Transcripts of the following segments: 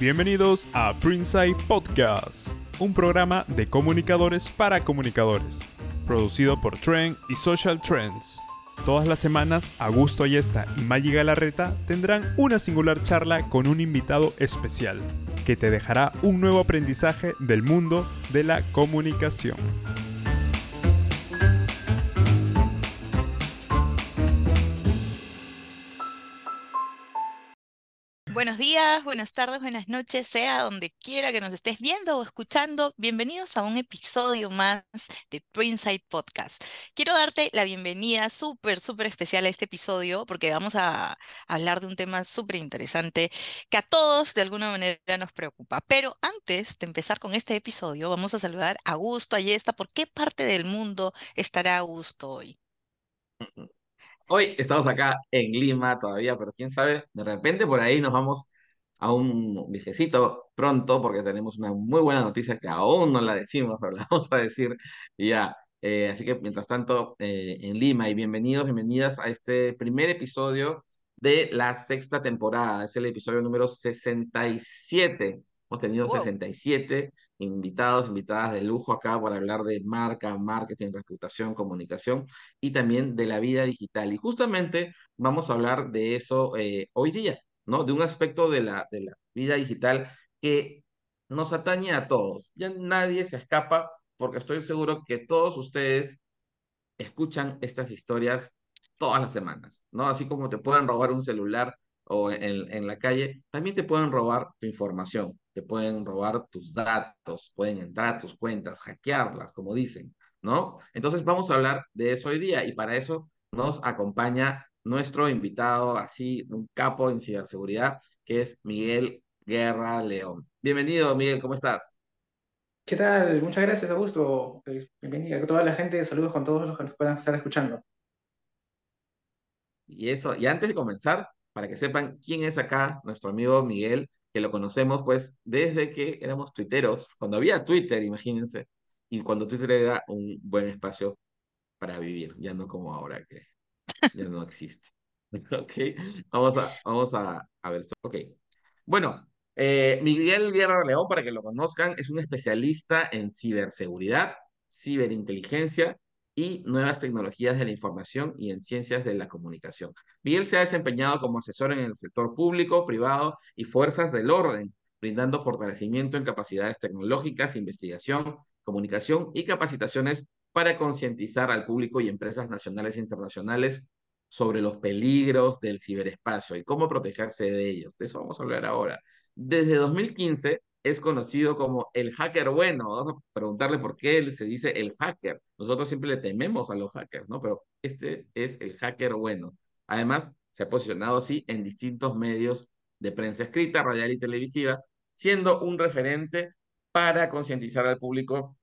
Bienvenidos a Prince Podcast, un programa de comunicadores para comunicadores, producido por Trend y Social Trends. Todas las semanas, Augusto Ayesta y Maggie Galarreta tendrán una singular charla con un invitado especial, que te dejará un nuevo aprendizaje del mundo de la comunicación. Buenos días, buenas tardes, buenas noches, sea donde quiera que nos estés viendo o escuchando. Bienvenidos a un episodio más de Printside Podcast. Quiero darte la bienvenida súper, súper especial a este episodio porque vamos a hablar de un tema súper interesante que a todos de alguna manera nos preocupa. Pero antes de empezar con este episodio, vamos a saludar a Augusto Ayesta. ¿Por qué parte del mundo estará Augusto hoy? Hoy estamos acá en Lima todavía, pero quién sabe, de repente por ahí nos vamos a un viajecito pronto porque tenemos una muy buena noticia que aún no la decimos, pero la vamos a decir ya. Eh, así que mientras tanto, eh, en Lima y bienvenidos, bienvenidas a este primer episodio de la sexta temporada. Es el episodio número 67 Hemos tenido 67 invitados, invitadas de lujo acá para hablar de marca, marketing, reputación, comunicación y también de la vida digital. Y justamente vamos a hablar de eso eh, hoy día, ¿no? De un aspecto de la, de la vida digital que nos atañe a todos. Ya nadie se escapa porque estoy seguro que todos ustedes escuchan estas historias todas las semanas, ¿no? Así como te pueden robar un celular o en, en la calle, también te pueden robar tu información te pueden robar tus datos, pueden entrar a tus cuentas, hackearlas, como dicen, ¿no? Entonces vamos a hablar de eso hoy día y para eso nos acompaña nuestro invitado, así, un capo en ciberseguridad, que es Miguel Guerra León. Bienvenido, Miguel, ¿cómo estás? ¿Qué tal? Muchas gracias, Augusto. Bienvenida a toda la gente, saludos con todos los que nos puedan estar escuchando. Y eso, y antes de comenzar, para que sepan quién es acá nuestro amigo Miguel, que lo conocemos pues desde que éramos tuiteros, cuando había Twitter, imagínense, y cuando Twitter era un buen espacio para vivir, ya no como ahora que ya no existe. ok, vamos a, vamos a, a ver esto. Ok, bueno, eh, Miguel Guerra León, para que lo conozcan, es un especialista en ciberseguridad, ciberinteligencia y nuevas tecnologías de la información y en ciencias de la comunicación. Miguel se ha desempeñado como asesor en el sector público, privado y fuerzas del orden, brindando fortalecimiento en capacidades tecnológicas, investigación, comunicación y capacitaciones para concientizar al público y empresas nacionales e internacionales sobre los peligros del ciberespacio y cómo protegerse de ellos. De eso vamos a hablar ahora. Desde 2015 es conocido como el hacker bueno. Vamos a preguntarle por qué él se dice el hacker. Nosotros siempre le tememos a los hackers, ¿no? Pero este es el hacker bueno. Además, se ha posicionado así en distintos medios de prensa escrita, radial y televisiva, siendo un referente para concientizar al público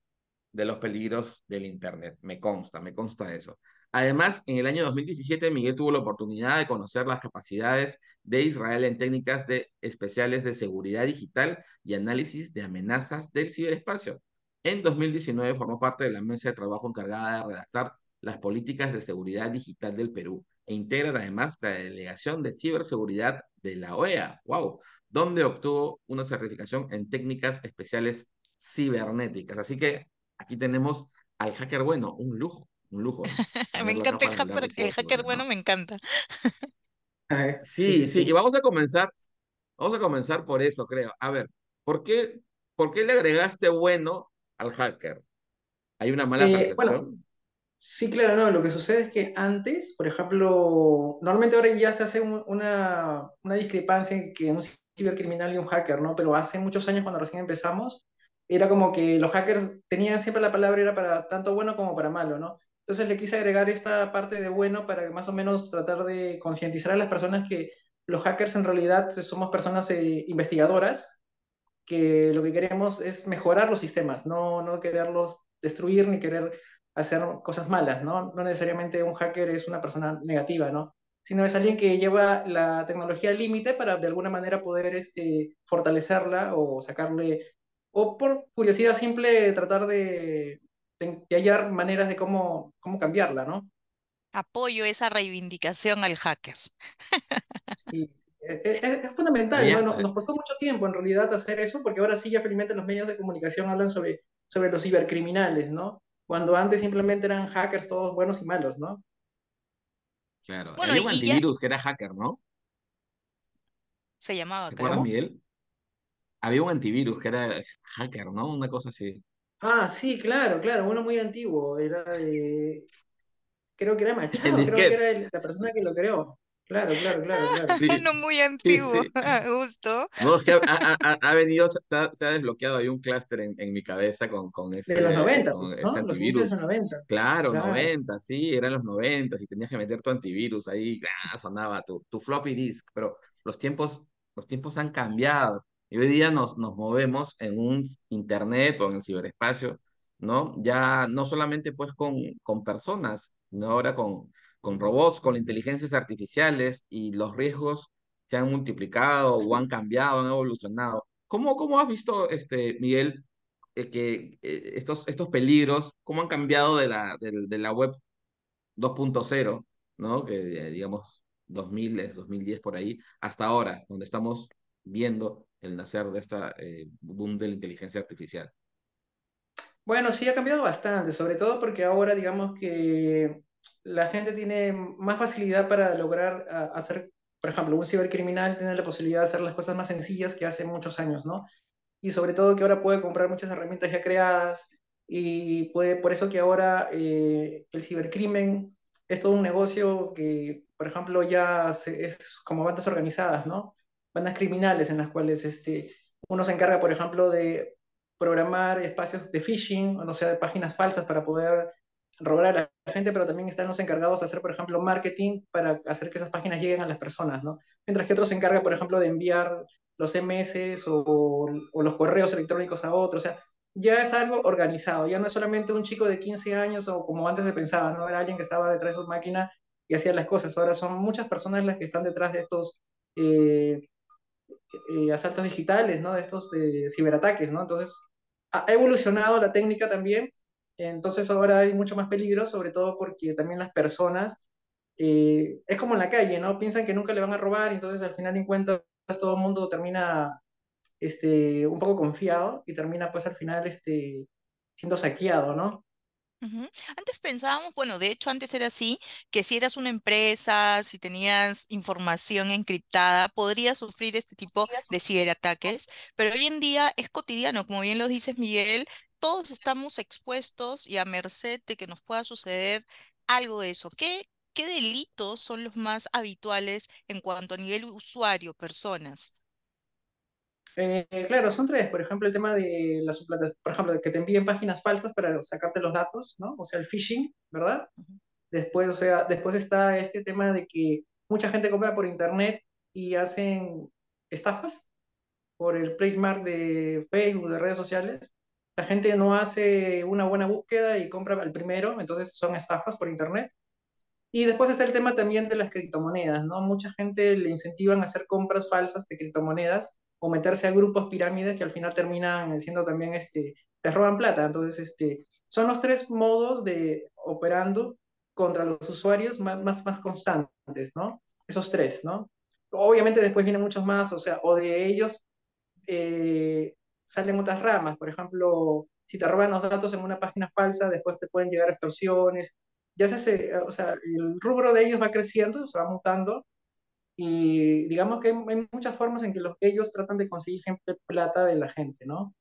de los peligros del Internet. Me consta, me consta eso. Además, en el año 2017, Miguel tuvo la oportunidad de conocer las capacidades de Israel en técnicas de, especiales de seguridad digital y análisis de amenazas del ciberespacio. En 2019 formó parte de la mesa de trabajo encargada de redactar las políticas de seguridad digital del Perú e integra además la delegación de ciberseguridad de la OEA, wow, donde obtuvo una certificación en técnicas especiales cibernéticas. Así que aquí tenemos al hacker bueno, un lujo un lujo. me encanta el hacker, el hacker bueno, me encanta. sí, sí, y vamos a comenzar, vamos a comenzar por eso, creo. A ver, ¿por qué, por qué le agregaste bueno al hacker? ¿Hay una mala eh, percepción? sí, claro, no, lo que sucede es que antes, por ejemplo, normalmente ahora ya se hace una, una discrepancia entre un cibercriminal y un hacker, ¿no? Pero hace muchos años cuando recién empezamos, era como que los hackers tenían siempre la palabra era para tanto bueno como para malo, ¿no? Entonces le quise agregar esta parte de bueno para más o menos tratar de concientizar a las personas que los hackers en realidad somos personas eh, investigadoras, que lo que queremos es mejorar los sistemas, no, no quererlos destruir ni querer hacer cosas malas, ¿no? No necesariamente un hacker es una persona negativa, ¿no? Sino es alguien que lleva la tecnología al límite para de alguna manera poder este, fortalecerla o sacarle, o por curiosidad simple tratar de de, hallar maneras de cómo, cómo cambiarla, ¿no? Apoyo esa reivindicación al hacker. Sí, es, fundamental, ¿no? Nos, nos costó mucho tiempo en realidad hacer eso, porque ahora sí ya felizmente los medios de comunicación hablan sobre, sobre los cibercriminales, ¿no? Cuando antes simplemente eran hackers todos buenos y malos, ¿no? Claro. Bueno, Había un ya- antivirus que era hacker, ¿no? Se llamaba, ¿Te creo. acuerdas, Miguel? Había un antivirus que era hacker, ¿no? Una cosa así. Ah, sí, claro, claro, uno muy antiguo, era de... Creo que era Machado, creo que era el- la persona que lo creó. Claro, claro, claro, claro. Sí, Uno muy sí, antiguo, sí. justo. No, es que ha, ha- ha- ha venido, se ha, se ha desbloqueado ahí un clúster en, en mi cabeza con, con ese, De los 90, con pues, ese ¿no? Los de los 90. Claro, Claro. 90, sí, eran los 90 y tenías que meter tu antivirus ahí, ¡ah! sonaba tu, tu floppy disk, pero los tiempos, los tiempos han cambiado y hoy día nos, nos movemos en un internet o en el ciberespacio, ¿no? Ya no solamente pues con, con personas, sino ahora con, con robots, con inteligencias artificiales y los riesgos se han multiplicado o han cambiado, han evolucionado. ¿Cómo, cómo has visto, este, Miguel, eh, que eh, estos, estos peligros, cómo han cambiado de la, de, de la web 2.0, ¿no? Que eh, digamos 2000, 2010 por ahí, hasta ahora, donde estamos viendo el nacer de esta eh, boom de la inteligencia artificial. Bueno, sí ha cambiado bastante, sobre todo porque ahora digamos que la gente tiene más facilidad para lograr a- hacer, por ejemplo, un cibercriminal tiene la posibilidad de hacer las cosas más sencillas que hace muchos años, ¿no? Y sobre todo que ahora puede comprar muchas herramientas ya creadas y puede, por eso que ahora eh, el cibercrimen es todo un negocio que, por ejemplo, ya se- es como bandas organizadas, ¿no? Bandas criminales en las cuales este, uno se encarga, por ejemplo, de programar espacios de phishing, o sea, de páginas falsas para poder robar a la gente, pero también están los encargados de hacer, por ejemplo, marketing para hacer que esas páginas lleguen a las personas, ¿no? Mientras que otros se encargan, por ejemplo, de enviar los MS o, o los correos electrónicos a otros, o sea, ya es algo organizado, ya no es solamente un chico de 15 años o como antes se pensaba, ¿no? Era alguien que estaba detrás de su máquina y hacía las cosas, ahora son muchas personas las que están detrás de estos... eh, eh, asaltos digitales, ¿no? De estos de ciberataques, ¿no? Entonces, ha ha evolucionado la técnica también, entonces ahora hay mucho más peligro, sobre todo porque también las personas, eh, es como en la calle, ¿no? Piensan que nunca le van a robar, entonces al final de cuentas todo el mundo termina este, un poco confiado y termina pues al final este, siendo saqueado, ¿no? Ujú. Antes pensábamos, bueno, de hecho antes era así, que si eras una empresa, si tenías información encriptada, podrías sufrir este tipo de ciberataques, pero hoy en día es cotidiano, como bien lo dices, Miguel, todos estamos expuestos y a merced de que nos pueda suceder algo de eso. ¿Qué, qué delitos son los más habituales en cuanto a nivel usuario, personas? Eh, claro, son tres. Por ejemplo, el tema de las subplata- por ejemplo, que te envíen páginas falsas para sacarte los datos, ¿no? O sea, el phishing, ¿verdad? Después, o sea, después está este tema de que mucha gente compra por internet y hacen estafas por el trademark de Facebook, de redes sociales. La gente no hace una buena búsqueda y compra al primero, entonces son estafas por internet. Y después está el tema también de las criptomonedas, ¿no? Mucha gente le incentivan a hacer compras falsas de criptomonedas o meterse a grupos pirámides que al final terminan siendo también, este, les roban plata. Entonces, este, son los tres modos de operando contra los usuarios más, más, más constantes, ¿no? Esos tres, ¿no? Obviamente después vienen muchos más, o sea, o de ellos eh, salen otras ramas. Por ejemplo, si te roban los datos en una página falsa, después te pueden llegar extorsiones. Ya se o sea, el rubro de ellos va creciendo, se va mutando. Y digamos que hay, hay muchas formas en que los, ellos tratan de conseguir siempre plata de la gente, ¿no?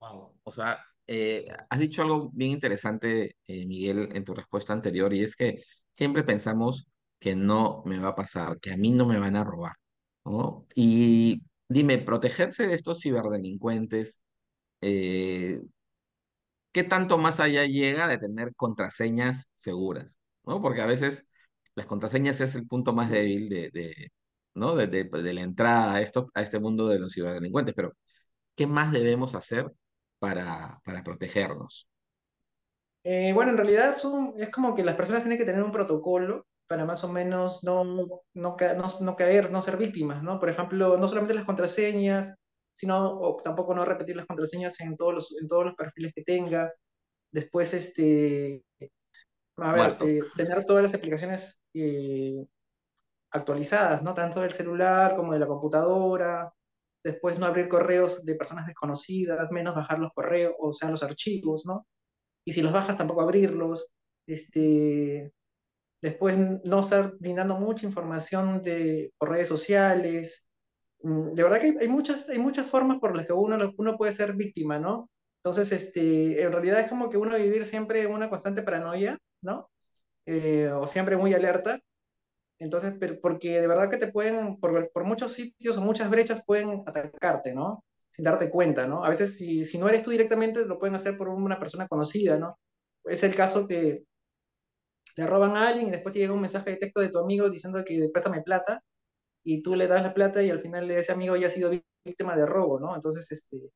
Wow. O sea, eh, has dicho algo bien interesante, eh, Miguel, en tu respuesta anterior, y es que siempre pensamos que no me va a pasar, que a mí no me van a robar, ¿no? Y dime, protegerse de estos ciberdelincuentes, eh, ¿qué tanto más allá llega de tener contraseñas seguras? ¿No? Porque a veces las contraseñas es el punto más débil de, de, ¿no? de, de- de la entrada a esto, a este mundo de los ciberdelincuentes, pero ¿qué más debemos hacer para, para protegernos? Eh, bueno, en realidad son, es como que las personas tienen que tener un protocolo para más o menos no, no, no, no caer, no ser víctimas, ¿no? Por ejemplo, no solamente las contraseñas, sino o tampoco no repetir las contraseñas en todos los, en todos los perfiles que tenga. Después, este, a ver, eh, tener todas las aplicaciones eh, actualizadas, ¿no? Tanto del celular como de la computadora. Después no abrir correos de personas desconocidas, menos bajar los correos, o sea, los archivos, ¿no? Y si los bajas, tampoco abrirlos. Este, después no estar brindando mucha información de, por redes sociales. Mm, de verdad que hay, muchas, hay muchas formas por las que uno, uno puede ser víctima, ¿no? Entonces, este, en realidad es como que uno vivir siempre en una constante paranoia, ¿no? Eh, o siempre muy alerta. Entonces, porque de verdad que te pueden, por, por, muchos sitios o muchas brechas pueden atacarte, ¿no? Sin darte cuenta, ¿no? A veces si, si no eres tú directamente, lo pueden hacer por una persona conocida, ¿no? Es el caso que le roban a alguien y después te llega un mensaje de texto de tu amigo diciendo que préstame plata y tú le das la plata y al final ese amigo ya ha sido víctima de robo, ¿no? Entonces, este,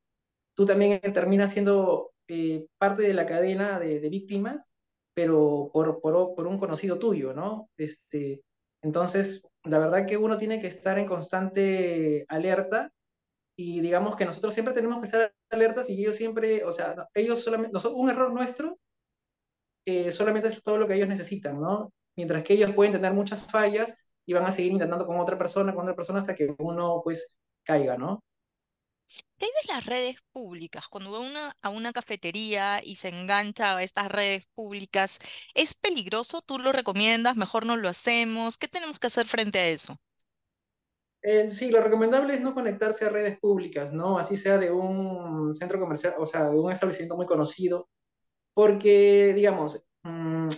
tú también terminas siendo eh, parte de la cadena de, de víctimas, pero por, por, por, un conocido tuyo, ¿no? Este, entonces, la verdad que uno tiene que estar en constante alerta y digamos que nosotros siempre tenemos que estar alertas y ellos siempre, o sea, ellos solamente, un error nuestro eh, solamente es todo lo que ellos necesitan, ¿no? Mientras que ellos pueden tener muchas fallas y van a seguir intentando con otra persona, con otra persona hasta que uno pues caiga, ¿no? ¿Qué hay de las redes públicas? Cuando va una, a una cafetería y se engancha a estas redes públicas, ¿es peligroso? ¿Tú lo recomiendas? ¿Mejor no lo hacemos? ¿Qué tenemos que hacer frente a eso? Eh, sí, lo recomendable es no conectarse a redes públicas, ¿no? Así sea de un centro comercial, o sea, de un establecimiento muy conocido, porque, digamos, mm,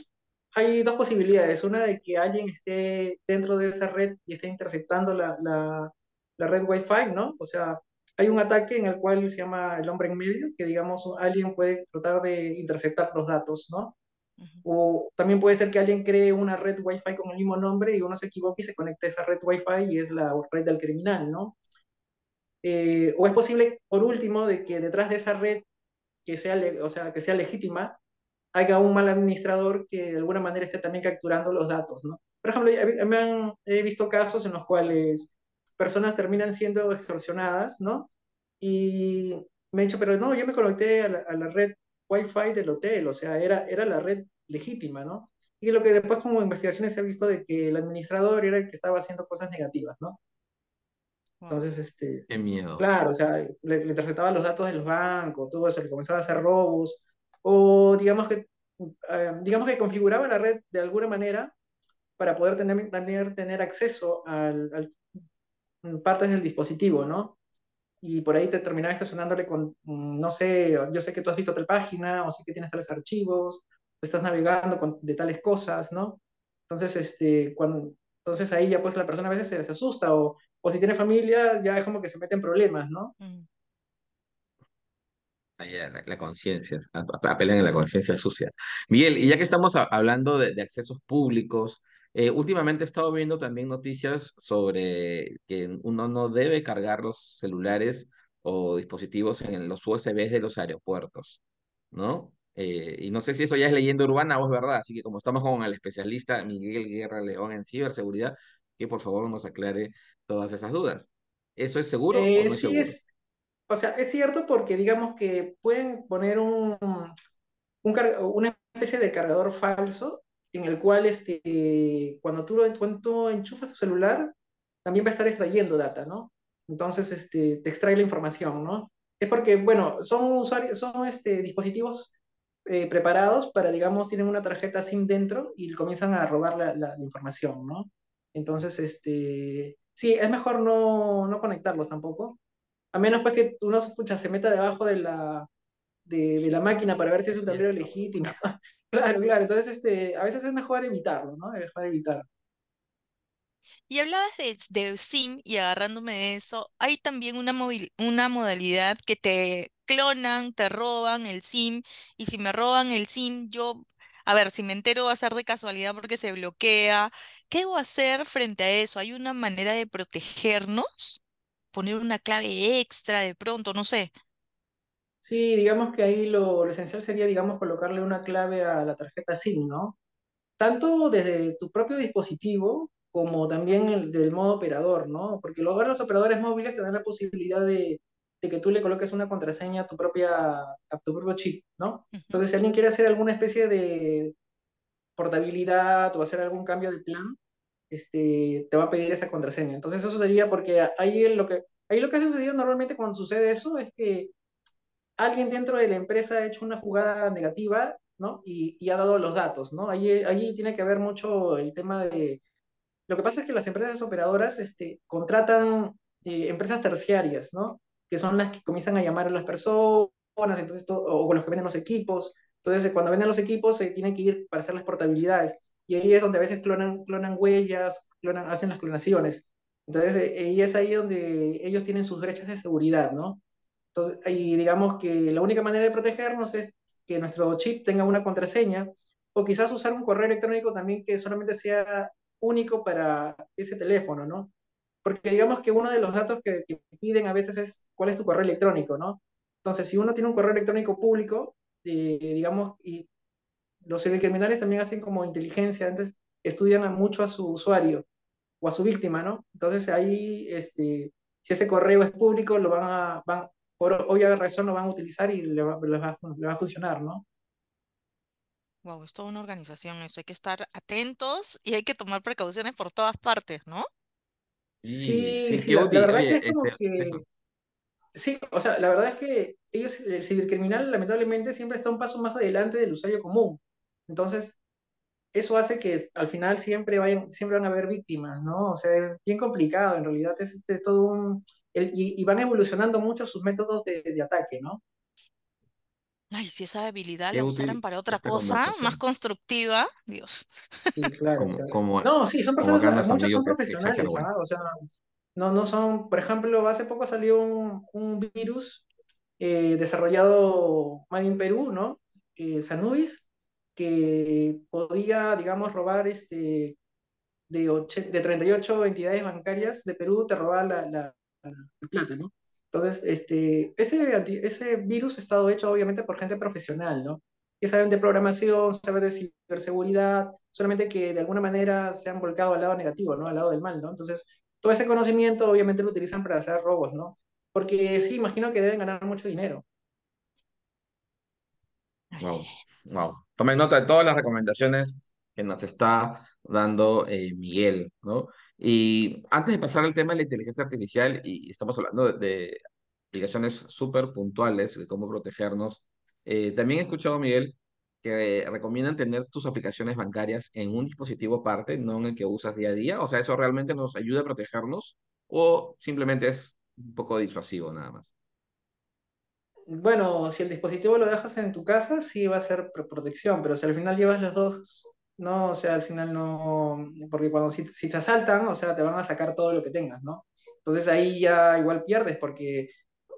hay dos posibilidades. Una de que alguien esté dentro de esa red y esté interceptando la, la, la red Wi-Fi, ¿no? O sea, hay un ataque en el cual se llama el hombre en medio, que digamos alguien puede tratar de interceptar los datos, ¿no? O también puede ser que alguien cree una red Wi-Fi con el mismo nombre y uno se equivoque y se conecte a esa red Wi-Fi y es la red del criminal, ¿no? Eh, o es posible, por último, de que detrás de esa red que sea, o sea, que sea legítima, haya un mal administrador que de alguna manera esté también capturando los datos, ¿no? Por ejemplo, han, he visto casos en los cuales personas terminan siendo extorsionadas, ¿no? Y me han dicho, pero no, yo me conecté a la, a la red Wi-Fi del hotel, o sea, era, era la red legítima, ¿no? Y lo que después como investigaciones se ha visto de que el administrador era el que estaba haciendo cosas negativas, ¿no? Entonces, este... Qué miedo. Claro, o sea, le, le interceptaban los datos de los bancos, todo eso, le comenzaba a hacer robos, o digamos que, eh, digamos que configuraba la red de alguna manera para poder tener, también tener acceso al, al, partes del dispositivo, ¿no? Y por ahí te terminaba estacionándole con, mm, no sé, yo sé que tú has visto tal página, o sé que tienes tales archivos, o estás navegando con, de tales cosas, ¿no? Entonces, este, cuando, entonces ahí ya pues la persona a veces se, se asusta o o si tiene familia, ya es como que se mete en problemas, ¿no? Mm. La, la conciencia, apelan a la conciencia sucia. Miguel, y ya que estamos hablando de, de, accesos públicos, eh, últimamente he estado viendo también noticias sobre que uno no debe cargar los celulares o dispositivos en los USBs de los aeropuertos, ¿no? Eh, y no sé si eso ya es leyenda urbana o es verdad, así que como estamos con el especialista Miguel Guerra León en ciberseguridad, que por favor nos aclare todas esas dudas. ¿Eso es seguro eh, o no es sí seguro? Es, o sea, es cierto porque digamos que pueden poner un, un una especie de cargador falso en el cual este, cuando, tú, cuando tú enchufas tu celular, también va a estar extrayendo data, ¿no? Entonces, este, te extrae la información, ¿no? Es porque, bueno, son usuarios, son este, dispositivos eh, preparados para, digamos, tienen una tarjeta SIM dentro y comienzan a robar la, la, información, ¿no? Entonces, este, sí, es mejor no, no conectarlos tampoco. A menos pues que uno escucha, se meta debajo de la, de, de, la máquina para ver si es un tablero legítimo. claro, claro. Entonces, este, a veces es mejor evitarlo, ¿no? Es mejor evitarlo. Y hablabas de, de, SIM y agarrándome de eso, hay también una, una modalidad que te clonan, te roban el SIM y si me roban el SIM, yo, a ver, si me entero va a ser de casualidad porque se bloquea. ¿Qué debo hacer frente a eso? ¿Hay una manera de protegernos? ¿Poner una clave extra de pronto? No sé. Sí, digamos que ahí lo, lo esencial sería, digamos, colocarle una clave a la tarjeta SIM, ¿no? Tanto desde tu propio dispositivo como también el, del modo operador, ¿no? Porque luego los operadores móviles te dan la posibilidad de, de, que tú le coloques una contraseña a tu, propia, a tu propio chip, ¿no? Entonces, si alguien quiere hacer alguna especie de portabilidad o hacer algún cambio de plan, este, te va a pedir esa contraseña. Entonces eso sería porque ahí lo que, ahí lo que ha sucedido normalmente cuando sucede eso es que alguien dentro de la empresa ha hecho una jugada negativa, ¿no? Y, y ha dado los datos, ¿no? Ahí, ahí tiene que ver mucho el tema de... Lo que pasa es que las empresas operadoras este, contratan eh, empresas terciarias, ¿no? Que son las que comienzan a llamar a las personas, entonces o los que venden los equipos. Entonces, cuando venden los equipos, se tienen que ir para hacer las portabilidades. Y ahí es donde a veces clonan, clonan huellas, clonan, hacen las clonaciones. Entonces, eh, y es ahí donde ellos tienen sus brechas de seguridad, ¿no? Entonces, y digamos que la única manera de protegernos es que nuestro chip tenga una contraseña o quizás usar un correo electrónico también que solamente sea único para ese teléfono, ¿no? Porque digamos que uno de los datos que, piden a veces es cuál es tu correo electrónico, ¿no? Entonces, si uno tiene un correo electrónico público, eh, digamos, y los cibercriminales también hacen como inteligencia, antes estudian mucho a su usuario o a su víctima, ¿no? Entonces ahí, este, si ese correo es público, lo van a, van, por obvia razón lo van a utilizar y le va, le va, a funcionar, ¿no? Wow, es toda una organización, esto hay que estar atentos y hay que tomar precauciones por todas partes, ¿no? Sí, sí, la, verdad que es como este, que... Sí, o sea, la verdad es que ellos, el cibercriminal lamentablemente siempre está un paso más adelante del usuario común. Entonces, eso hace que al final siempre, vayan, siempre van a haber víctimas, ¿no? O sea, es bien complicado, en realidad es, este, todo un... y, van evolucionando mucho sus métodos de, ataque, ¿no? Ay, si esa habilidad la usaran para otra cosa, más constructiva, Dios. Sí, claro. no, sí, son personas, muchos son profesionales, ¿ah? O sea, no, no son, por ejemplo, hace poco salió un, virus eh, desarrollado mal en Perú, ¿no? Eh, Sanubis, que podía, digamos, robar este, de, de 38 entidades bancarias de Perú, te robaba la, la, plata, ¿no? Entonces, este, ese, ese virus ha estado hecho obviamente por gente profesional, ¿no? Que saben de programación, saben de ciberseguridad, solamente que de alguna manera se han volcado al lado negativo, ¿no? Al lado del mal, ¿no? Entonces, todo ese conocimiento obviamente lo utilizan para hacer robos, ¿no? Porque sí, imagino que deben ganar mucho dinero. Wow, wow. Tomen nota de todas las recomendaciones que nos está dando eh, Miguel, ¿no? Y antes de pasar al tema de la inteligencia artificial, y estamos hablando de, aplicaciones súper puntuales de cómo protegernos, eh, también he escuchado, Miguel, que recomiendan tener tus aplicaciones bancarias en un dispositivo aparte, no en el que usas día a día. O sea, ¿eso realmente nos ayuda a protegernos o simplemente es un poco disuasivo nada más? Bueno, si el dispositivo lo dejas en tu casa, sí va a ser protección, pero si al final llevas los dos, no, o sea, al final no, porque cuando si, si te asaltan, o sea, te van a sacar todo lo que tengas, ¿no? Entonces ahí ya igual pierdes porque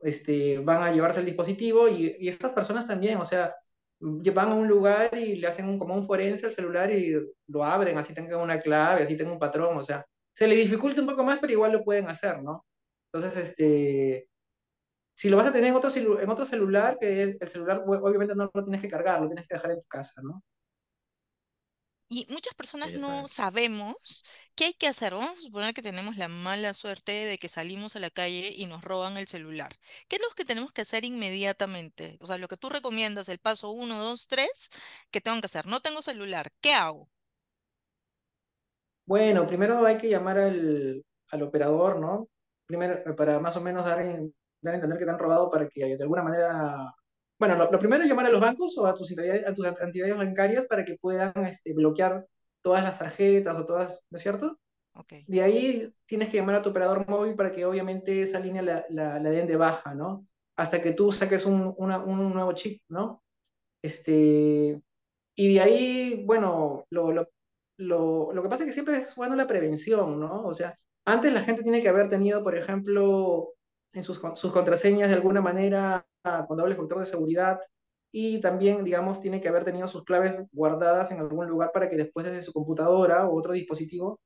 este, van a llevarse el dispositivo y, y estas personas también, o sea, van a un lugar y le hacen como un forense al celular y lo abren, así tengan una clave, así tengan un patrón, o sea, se le dificulta un poco más, pero igual lo pueden hacer, ¿no? Entonces, este, si lo vas a tener en otro, en otro celular, que es, el celular obviamente no lo tienes que cargar, lo tienes que dejar en tu casa, ¿no? Y muchas personas no sabemos qué hay que hacer. Vamos a suponer que tenemos la mala suerte de que salimos a la calle y nos roban el celular. ¿Qué es lo que tenemos que hacer inmediatamente? O sea, lo que tú recomiendas, el paso 1, 2, 3, ¿qué tengo que hacer? No tengo celular, ¿qué hago? Bueno, primero hay que llamar al, al operador, ¿no? Primero, eh, para más o menos dar dar a entender que te han robado para que de alguna manera... Bueno, lo, primero es llamar a los bancos o a tus, entidades, a tus entidades bancarias para que puedan este, bloquear todas las tarjetas o todas, ¿no es cierto? Okay. De ahí tienes que llamar a tu operador móvil para que obviamente esa línea la, la, den de baja, ¿no? Hasta que tú saques un, un nuevo chip, ¿no? Este, y de ahí, bueno, lo, lo, lo, lo, que pasa es que siempre es bueno la prevención, ¿no? O sea, antes la gente tiene que haber tenido, por ejemplo, en sus, contraseñas de alguna manera con doble factor de seguridad y también, digamos, tiene que haber tenido sus claves guardadas en algún lugar para que después desde su computadora o otro dispositivo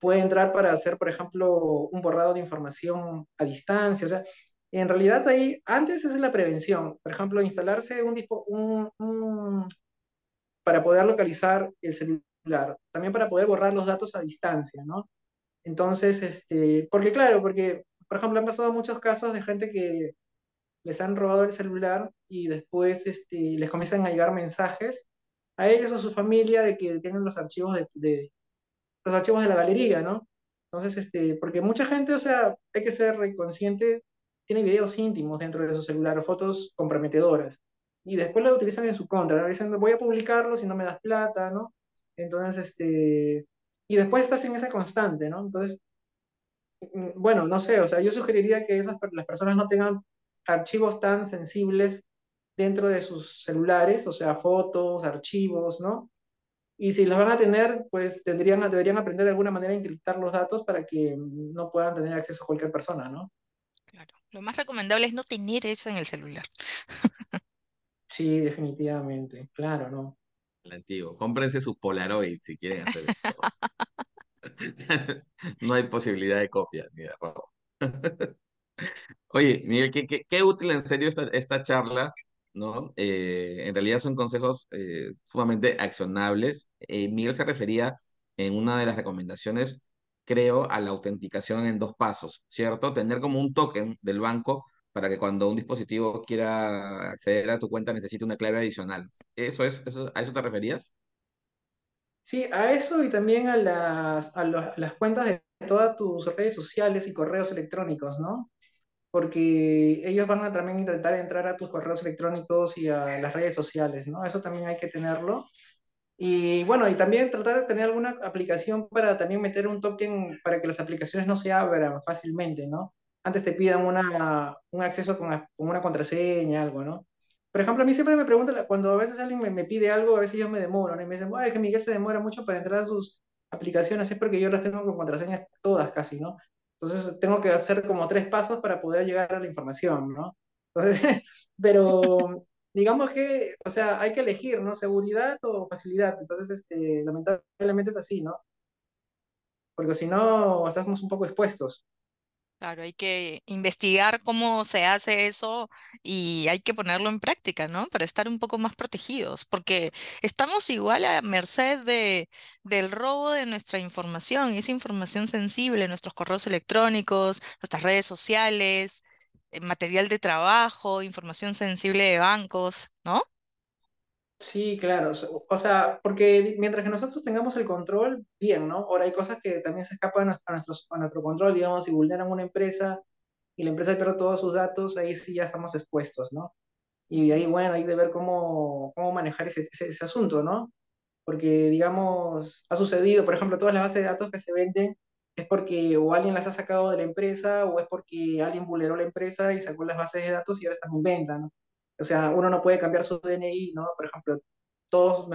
pueda entrar para hacer, por ejemplo, un borrado de información a distancia. O sea, en realidad ahí, antes es la prevención. Por ejemplo, instalarse un, un, un para poder localizar el celular, también para poder borrar los datos a distancia, ¿no? Entonces, este, porque claro, porque por ejemplo, han pasado muchos casos de gente que les han robado el celular y después este, les comienzan a llegar mensajes a ellos o a su familia de que tienen los archivos de, los archivos de la galería, ¿no? Entonces, este, porque mucha gente, o sea, hay que ser consciente, tiene videos íntimos dentro de su celular fotos comprometedoras. Y después lo utilizan en su contra, ¿no? Dicen, voy a publicarlo si no me das plata, ¿no? Entonces, este, y después estás en esa constante, ¿no? Entonces, bueno, no sé, o sea, yo sugeriría que esas, las personas no tengan archivos tan sensibles dentro de sus celulares, o sea, fotos, archivos, ¿no? Y si los van a tener, pues tendrían, deberían aprender de alguna manera a encriptar los datos para que no puedan tener acceso a cualquier persona, ¿no? Claro. Lo más recomendable es no tener eso en el celular. Sí, definitivamente, claro, ¿no? El antiguo. Cómprense sus Polaroid si quieren hacer esto. No hay posibilidad de copia ni de robo. Oye, Miguel, qué, qué, qué útil en serio esta, esta charla, ¿no? Eh, en realidad son consejos eh, sumamente accionables. Eh, Miguel se refería en una de las recomendaciones, creo, a la autenticación en dos pasos, ¿cierto? Tener como un token del banco para que cuando un dispositivo quiera acceder a tu cuenta necesite una clave adicional. ¿Eso es, eso, ¿A eso te referías? Sí, a eso y también a las, a las cuentas de todas tus redes sociales y correos electrónicos, ¿no? Porque ellos van a también intentar entrar a tus correos electrónicos y a las redes sociales, ¿no? Eso también hay que tenerlo. Y bueno, y también tratar de tener alguna aplicación para también meter un token para que las aplicaciones no se abran fácilmente, ¿no? Antes te pidan una, un acceso con, con una contraseña, algo, ¿no? Por ejemplo, a mí siempre me preguntan, cuando a veces alguien me, me pide algo, a veces yo me demoro, ¿no? Y me dicen, es que Miguel se demora mucho para entrar a sus aplicaciones, es porque yo las tengo con contraseñas todas casi, ¿no? Entonces tengo que hacer como tres pasos para poder llegar a la información, ¿no? Entonces, pero digamos que, o sea, hay que elegir, ¿no? Seguridad o facilidad. Entonces, este, lamentablemente es así, ¿no? Porque si no, estamos un poco expuestos. Claro, hay que investigar cómo se hace eso y hay que ponerlo en práctica, ¿no? Para estar un poco más protegidos, porque estamos igual a merced de, del robo de nuestra información, esa información sensible, nuestros correos electrónicos, nuestras redes sociales, eh, material de trabajo, información sensible de bancos, ¿no? Sí, claro. O sea, porque mientras que nosotros tengamos el control, bien, ¿no? Ahora hay cosas que también se escapan a nues- a nuestros, a nuestro control, digamos, si vulneran una empresa y la empresa pierde todos sus datos, ahí sí ya estamos expuestos, ¿no? Y de ahí, bueno, hay de ver cómo, cómo manejar ese, ese, ese asunto, ¿no? porque, digamos, ha sucedido, por ejemplo, todas las bases de datos que se venden es porque o alguien las ha sacado de la empresa o es porque alguien vulneró la empresa y sacó las bases de datos y ahora están en venta, ¿no? O sea, uno no puede cambiar su DNI, ¿no? Por ejemplo, todos,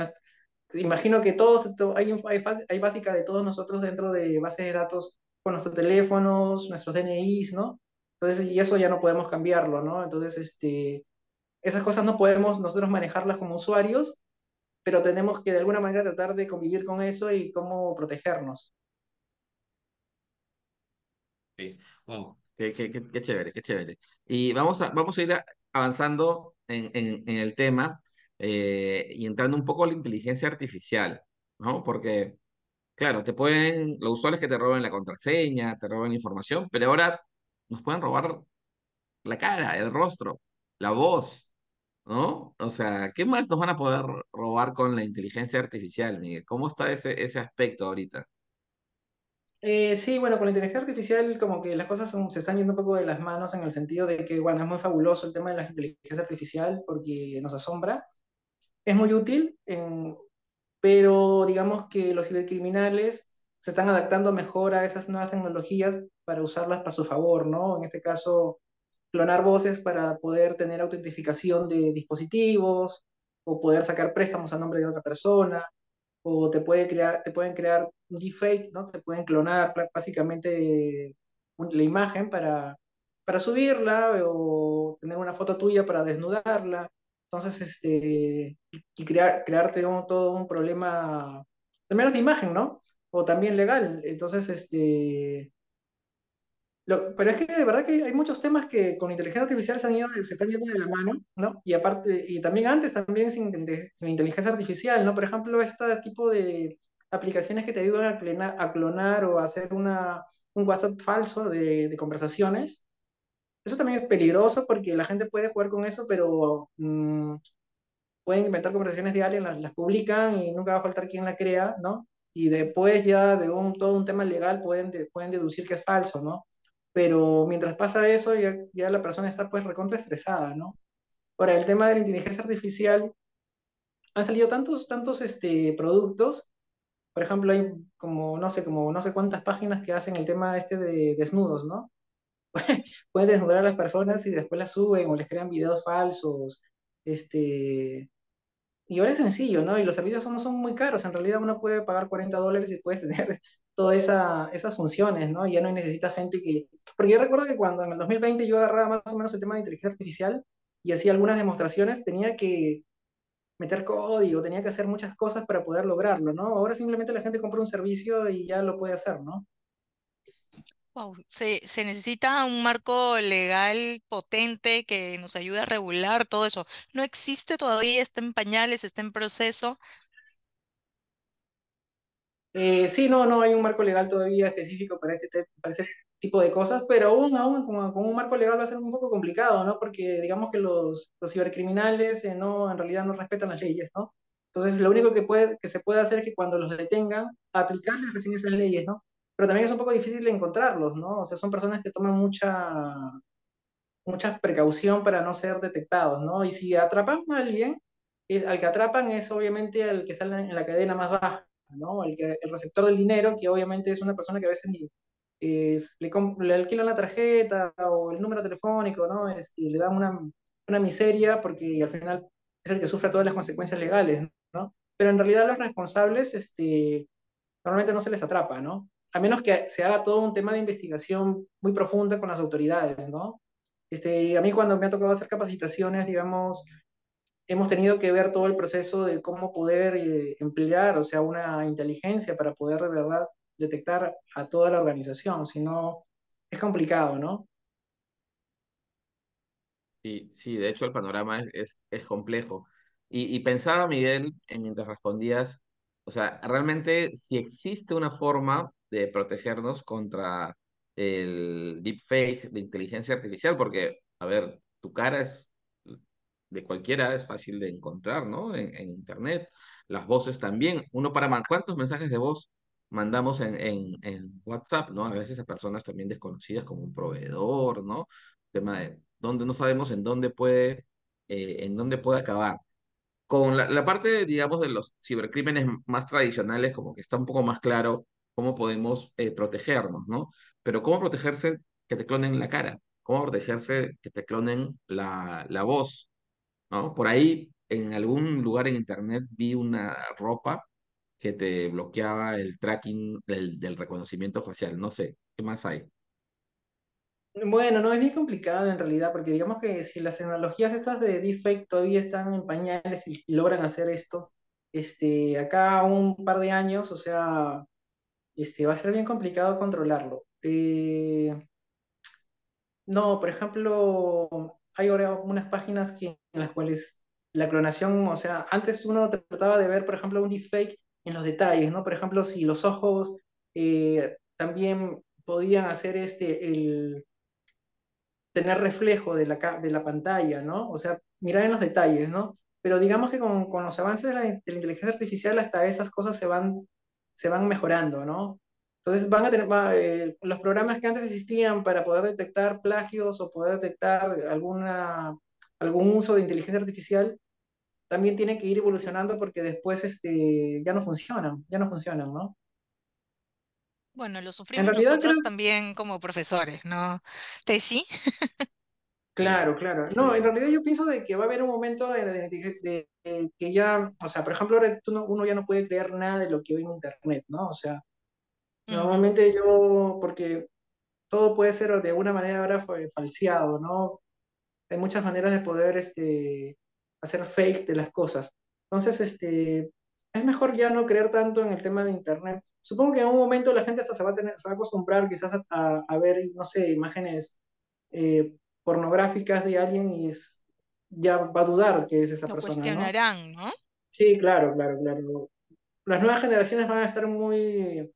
imagino que todos, to- hay, hay, hay básica de todos nosotros dentro de bases de datos con nuestros teléfonos, nuestros DNIs, ¿no? Entonces, y eso ya no podemos cambiarlo, ¿no? Entonces, este, esas cosas no podemos nosotros manejarlas como usuarios pero tenemos que de alguna manera tratar de convivir con eso y cómo protegernos. Sí. Wow, qué, qué, qué, qué chévere, qué chévere. Y vamos a, vamos a ir a- avanzando en, el tema eh, y entrando un poco a la inteligencia artificial, ¿no? Porque, claro, te pueden, los usuarios que te roban la contraseña, te roban la información, pero ahora nos pueden robar la cara, el rostro, la voz, ¿no? O sea, ¿qué más nos van a poder robar con la inteligencia artificial, Miguel? ¿Cómo está ese, ese aspecto ahorita? Eh, sí, bueno, con la inteligencia artificial como que las cosas se están yendo un poco de las manos en el sentido de que, bueno, es muy fabuloso el tema de la inteligencia artificial porque nos asombra. Es muy útil, pero digamos que los cibercriminales se están adaptando mejor a esas nuevas tecnologías para usarlas para su favor, ¿no? En este caso, clonar voces para poder tener autentificación de dispositivos o poder sacar préstamos a nombre de otra persona o te, puede crear, te pueden crear un deepfake, ¿no? Te pueden clonar básicamente la imagen para, para subirla o tener una foto tuya para desnudarla. Entonces, este, y crear, crearte un- todo un problema, al menos de imagen, ¿no? O también legal. Entonces, este, lo- pero es que de verdad que hay muchos temas que con inteligencia artificial se, están yendo de la mano, ¿no? Y aparte, y también antes, también sin, inteligencia artificial, ¿no? Por ejemplo, este tipo de aplicaciones que te ayudan a, clonar o a hacer una, un WhatsApp falso de, conversaciones. Eso también es peligroso porque la gente puede jugar con eso, pero mm, pueden inventar conversaciones diarias, las, las publican y nunca va a faltar quien la crea, ¿no? y después ya de un, todo un tema legal pueden, pueden deducir que es falso, ¿no? Pero mientras pasa eso, ya, la persona está pues recontra estresada, ¿no? Ahora, el tema de la inteligencia artificial, han salido tantos, tantos este, productos, por ejemplo, hay como, no sé, como no sé cuántas páginas que hacen el tema este de desnudos, ¿no? Pueden desnudar a las personas y después las suben o les crean videos falsos, este, y ahora es sencillo, ¿no? Y los servicios no son muy caros. En realidad uno puede pagar 40 dólares y puedes tener todas esa, esas funciones, ¿no? Ya no necesita gente que... Porque yo recuerdo que cuando en el 2020 yo agarraba más o menos el tema de inteligencia artificial y hacía algunas demostraciones, tenía que meter código, tenía que hacer muchas cosas para poder lograrlo, ¿no? Ahora simplemente la gente compra un servicio y ya lo puede hacer, ¿no? se, se necesita un marco legal potente que nos ayude a regular todo eso. No existe todavía, está en pañales, está en proceso. Eh, sí, no, no hay un marco legal todavía específico para este, para este tipo de cosas, pero aún, aún con, con, un marco legal va a ser un poco complicado, ¿no? Porque digamos que los, los cibercriminales eh, no, en realidad no respetan las leyes, ¿no? Entonces, lo único que, puede, que se puede hacer es que cuando los detengan, aplicarles recién esas leyes, ¿no? pero también es un poco difícil encontrarlos, ¿no? O sea, son personas que toman mucha, mucha precaución para no ser detectados, ¿no? Y si atrapan a alguien, es, al que atrapan es obviamente el que está en la cadena más baja, ¿no? El, que, el receptor del dinero, que obviamente es una persona que a veces le, le, alquilan la tarjeta o el número telefónico, ¿no? Es, y le dan una, una miseria porque al final es el que sufre todas las consecuencias legales, ¿no? Pero en realidad los responsables, este, normalmente no se les atrapa, ¿no? a menos que se haga todo un tema de investigación muy profunda con las autoridades, ¿no? Este, a mí cuando me ha tocado hacer capacitaciones, digamos, hemos tenido que ver todo el proceso de cómo poder eh, emplear, o sea, una inteligencia para poder de verdad detectar a toda la organización, si no, es complicado, ¿no? Sí, sí, de hecho el panorama es, es, complejo. Y, pensaba, Miguel, mientras respondías, o sea, realmente si existe una forma de protegernos contra el deepfake de inteligencia artificial, porque, a ver, tu cara es de cualquiera es fácil de encontrar, ¿no? En, Internet. Las voces también. Uno para... ¿Cuántos mensajes de voz mandamos en, en, en, WhatsApp, ¿no? A veces a personas también desconocidas como un proveedor, ¿no? Tema de donde no sabemos en dónde puede, eh, en dónde puede acabar. Con la, la, parte, digamos, de los cibercrímenes más tradicionales, como que está un poco más claro cómo podemos eh, protegernos, ¿no? Pero cómo protegerse que te clonen la cara, cómo protegerse que te clonen la, la voz, Por ahí, en algún lugar en internet vi una ropa que te bloqueaba el tracking del, del reconocimiento facial, no sé, ¿qué más hay? Bueno, no es bien complicado en realidad, porque digamos que si las tecnologías estas de deepfake todavía están en pañales y logran hacer esto, este, acá un par de años, o sea, este, va a ser bien complicado controlarlo. Eh, no, por ejemplo, hay ahora unas páginas que, en las cuales la clonación, o sea, antes uno trataba de ver, por ejemplo, un deepfake en los detalles, ¿no? Por ejemplo, si los ojos eh, también podían hacer este, el tener reflejo de la, de la pantalla, ¿no? O sea, mirar en los detalles, ¿no? Pero digamos que con, con los avances de la, inteligencia artificial hasta esas cosas se van se van mejorando, ¿no? Entonces van a tener, eh, los programas que antes existían para poder detectar plagios o poder detectar alguna, algún uso de inteligencia artificial, también tienen que ir evolucionando porque después este, ya no funcionan, ya no funcionan, ¿no? Bueno, lo sufrimos nosotros también como profesores, ¿no? ¿Te sí? Claro, claro. No, en realidad yo pienso de que va a haber un momento de, que ya, o sea, por ejemplo, ahora uno ya no puede creer nada de lo que ve en Internet, ¿no? O sea, normalmente yo, porque todo puede ser de alguna manera ahora falseado, ¿no? Hay muchas maneras de poder este, hacer fake de las cosas. Entonces, este, es mejor ya no creer tanto en el tema de Internet. Supongo que en un momento la gente hasta se va a, tener, se va a acostumbrar quizás a, a ver, no sé, imágenes eh, pornográficas de alguien y ya va a dudar que es esa Lo persona. cuestionarán, ¿no? Sí, claro, claro, claro. Las nuevas generaciones van a estar muy,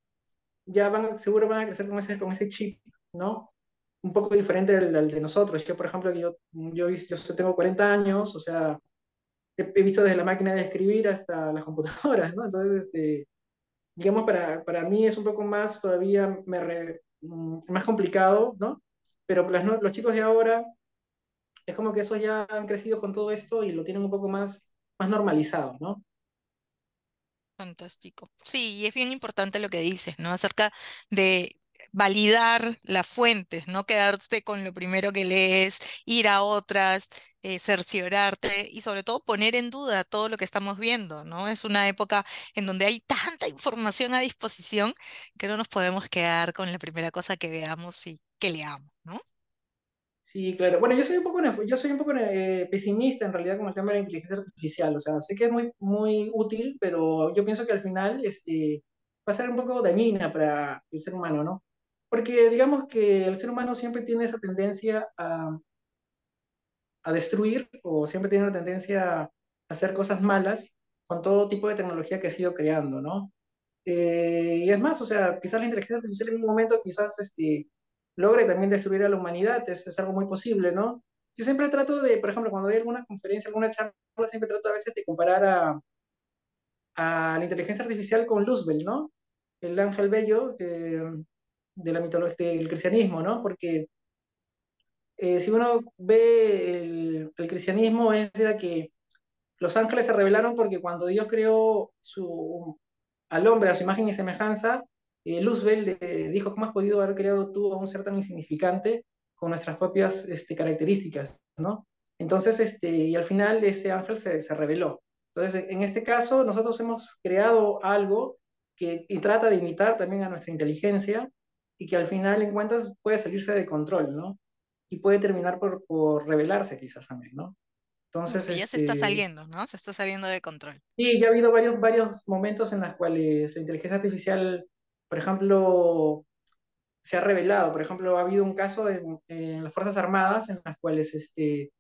ya van, seguro van a crecer con ese, con ese chip, ¿no? Un poco diferente al, de nosotros. Yo, por ejemplo, yo, yo, yo tengo 40 años, o sea, he, visto desde la máquina de escribir hasta las computadoras, ¿no? Entonces, este, digamos, para, para mí es un poco más todavía me mm, más complicado, ¿no? Pero los chicos de ahora es como que esos ya han crecido con todo esto y lo tienen un poco más, más normalizado, ¿no? Fantástico. Sí, y es bien importante lo que dices, ¿no? Acerca de validar las fuentes, no quedarte con lo primero que lees, ir a otras, eh, cerciorarte y sobre todo poner en duda todo lo que estamos viendo, ¿no? Es una época en donde hay tanta información a disposición que no nos podemos quedar con la primera cosa que veamos y que leamos, ¿no? Sí, claro. Bueno, yo soy un poco, yo soy un poco eh, pesimista en realidad con el tema de la inteligencia artificial. O sea, sé que es muy, muy útil, pero yo pienso que al final este, va a ser un poco dañina para el ser humano, ¿no? Porque digamos que el ser humano siempre tiene esa tendencia a, a destruir o siempre tiene la tendencia a hacer cosas malas con todo tipo de tecnología que ha sido creando, ¿no? Eh, y es más, o sea, quizás la inteligencia artificial en un momento quizás este, logre también destruir a la humanidad, es, es, algo muy posible, ¿no? Yo siempre trato de, por ejemplo, cuando hay alguna conferencia, alguna charla, siempre trato a veces de comparar a, a la inteligencia artificial con Luzbel, ¿no? El ángel bello de, de la mitología del cristianismo, ¿no? Porque eh, si uno ve el, cristianismo es de la que los ángeles se revelaron porque cuando Dios creó su, al hombre a su imagen y semejanza, eh, Luzbel le dijo, ¿cómo has podido haber creado tú a un ser tan insignificante con nuestras propias este, características? ¿no? Entonces, este, y al final ese ángel se, se reveló. Entonces, en este caso, nosotros hemos creado algo que trata de imitar también a nuestra inteligencia y que al final en cuentas puede salirse de control, ¿no? Y puede terminar por, por revelarse quizás también, ¿no? Entonces, ya se está este saliendo, ¿no? Se está saliendo de control. Sí, ya ha habido varios, varios momentos en los cuales la inteligencia artificial por ejemplo, se ha revelado, por ejemplo, ha habido un caso en, las Fuerzas Armadas en las cuales este,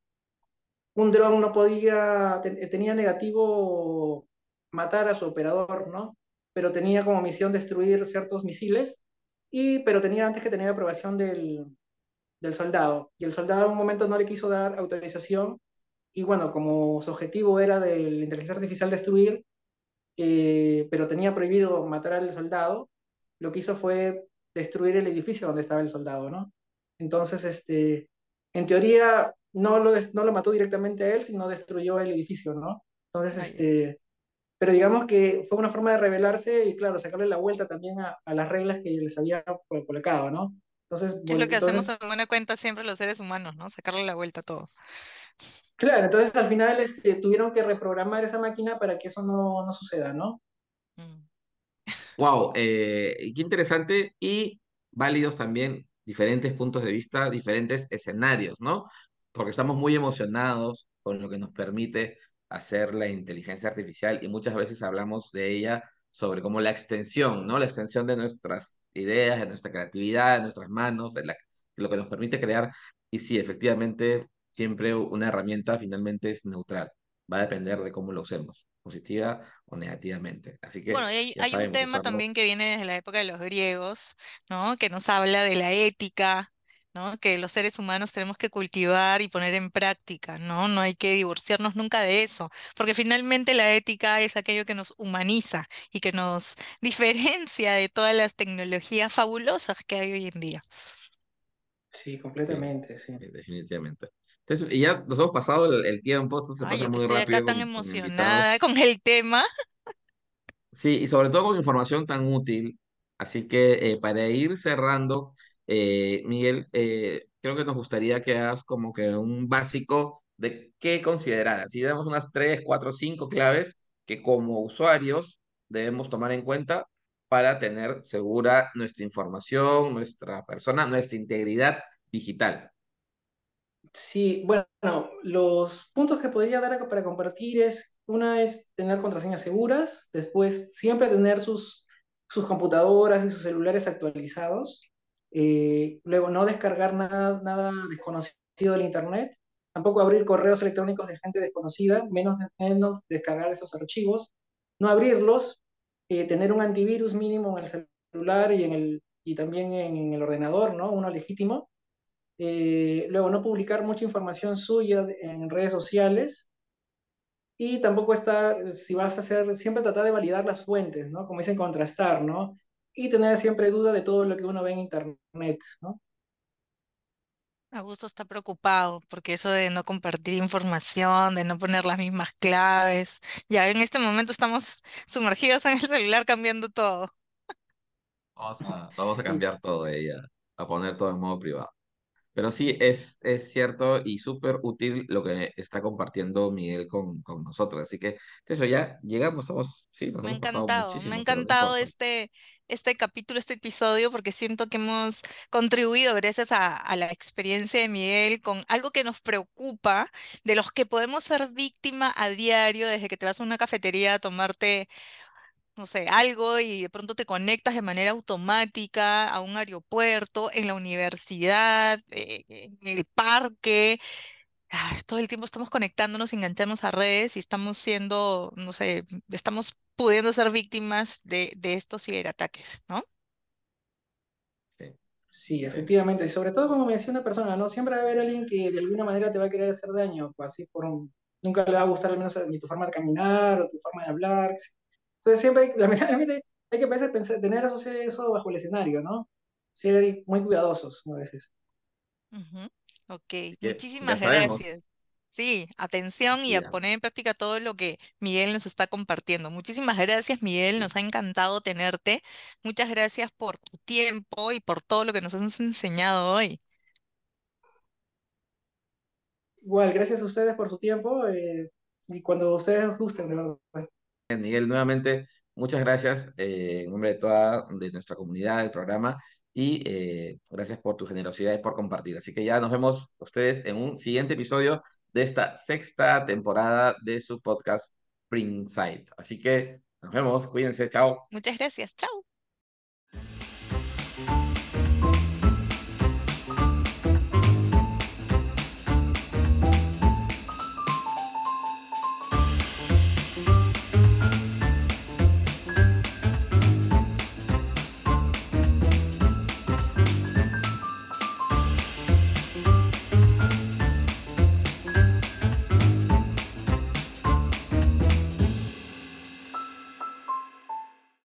un dron no podía, tenía negativo matar a su operador, ¿no? Pero tenía como misión destruir ciertos misiles, y, pero tenía antes que tener aprobación del, del soldado. Y el soldado en un momento no le quiso dar autorización, y bueno, como su objetivo era de la inteligencia artificial destruir, eh, pero tenía prohibido matar al soldado, lo que hizo fue destruir el edificio donde estaba el soldado, ¿no? Entonces, este, en teoría, no lo, no lo mató directamente a él, sino destruyó el edificio, ¿no? Entonces, este, pero digamos que fue una forma de rebelarse y, claro, sacarle la vuelta también a, a las reglas que les había colocado, ¿no? Entonces, es lo que hacemos en buena cuenta siempre los seres humanos, ¿no? Sacarle la vuelta a todo. Claro, entonces al final este, tuvieron que reprogramar esa máquina para que eso no, no suceda, ¿no? Mm. Wow, eh, qué interesante y válidos también diferentes puntos de vista, diferentes escenarios, ¿no? Porque estamos muy emocionados con lo que nos permite hacer la inteligencia artificial y muchas veces hablamos de ella sobre como la extensión, ¿no? La extensión de nuestras ideas, de nuestra creatividad, de nuestras manos, de, lo que nos permite crear. Y sí, efectivamente, siempre una herramienta finalmente es neutral. Va a depender de cómo lo usemos positiva o negativamente. Así que bueno, hay, hay un tema también que viene desde la época de los griegos, ¿no? Que nos habla de la ética, ¿no? Que los seres humanos tenemos que cultivar y poner en práctica, ¿no? No hay que divorciarnos nunca de eso, porque finalmente la ética es aquello que nos humaniza y que nos diferencia de todas las tecnologías fabulosas que hay hoy en día. Sí, completamente, sí. Definitivamente. Entonces, y ya nos hemos pasado el, tiempo, esto se Ay, pasa yo muy estoy rápido acá tan con, con emocionada con el tema. Sí, y sobre todo con información tan útil. Así que eh, para ir cerrando, eh, Miguel, eh, creo que nos gustaría que hagas como que un básico de qué considerar. Así damos unas tres, cuatro, cinco claves que como usuarios debemos tomar en cuenta para tener segura nuestra información, nuestra persona, nuestra integridad digital. Sí, bueno, los puntos que podría dar para compartir es, una es tener contraseñas seguras, después siempre tener sus, sus computadoras y sus celulares actualizados, eh, luego no descargar nada, nada desconocido del Internet, tampoco abrir correos electrónicos de gente desconocida, menos, menos descargar esos archivos, no abrirlos, eh, tener un antivirus mínimo en el celular y, en el, y también en el ordenador, ¿no? Uno legítimo eh, luego, no publicar mucha información suya en redes sociales. Y tampoco estar, si vas a hacer, siempre tratar de validar las fuentes, ¿no? Como dicen, contrastar, ¿no? Y tener siempre duda de todo lo que uno ve en internet, ¿no? Augusto está preocupado porque eso de no compartir información, de no poner las mismas claves, ya en este momento estamos sumergidos en el celular cambiando todo. Vamos a, vamos a cambiar todo de ella, a poner todo en modo privado. Pero sí, es, es cierto y súper útil lo que está compartiendo Miguel con, con nosotros. Así que, eso ya llegamos, estamos, sí, nos Me ha encantado, me ha encantado este, este capítulo, este episodio, porque siento que hemos contribuido gracias a, a la experiencia de Miguel con algo que nos preocupa, de los que podemos ser víctima a diario, desde que te vas a una cafetería a tomarte no sé, algo y de pronto te conectas de manera automática a un aeropuerto, en la universidad, eh, en el parque. Ah, todo el tiempo estamos conectándonos, enganchándonos a redes y estamos siendo, no sé, estamos pudiendo ser víctimas de, estos ciberataques, ¿no? Sí, sí, efectivamente, y sobre todo como me decía una persona, ¿no? Siempre va a haber alguien que de alguna manera te va a querer hacer daño, pues así por un- nunca le va a gustar al menos ni tu forma de caminar o tu forma de hablar. Entonces siempre, hay- lamentablemente, hay que a veces pensar, tener eso, eso bajo el escenario, ¿no? Ser muy cuidadosos a veces. Ok, ya muchísimas gracias. Sí, atención y a poner en práctica todo lo que Miguel nos está compartiendo. Muchísimas gracias, Miguel, nos ha encantado tenerte. Muchas gracias por tu tiempo y por todo lo que nos has enseñado hoy. Igual, gracias a ustedes por su tiempo eh, y cuando ustedes gusten, de verdad. Miguel, nuevamente, muchas gracias eh, en nombre de toda de nuestra comunidad del programa y eh, gracias por tu generosidad y por compartir. Así que ya nos vemos ustedes en un siguiente episodio de esta sexta temporada de su podcast Side. Así que nos vemos, cuídense, chao. Muchas gracias. Chao.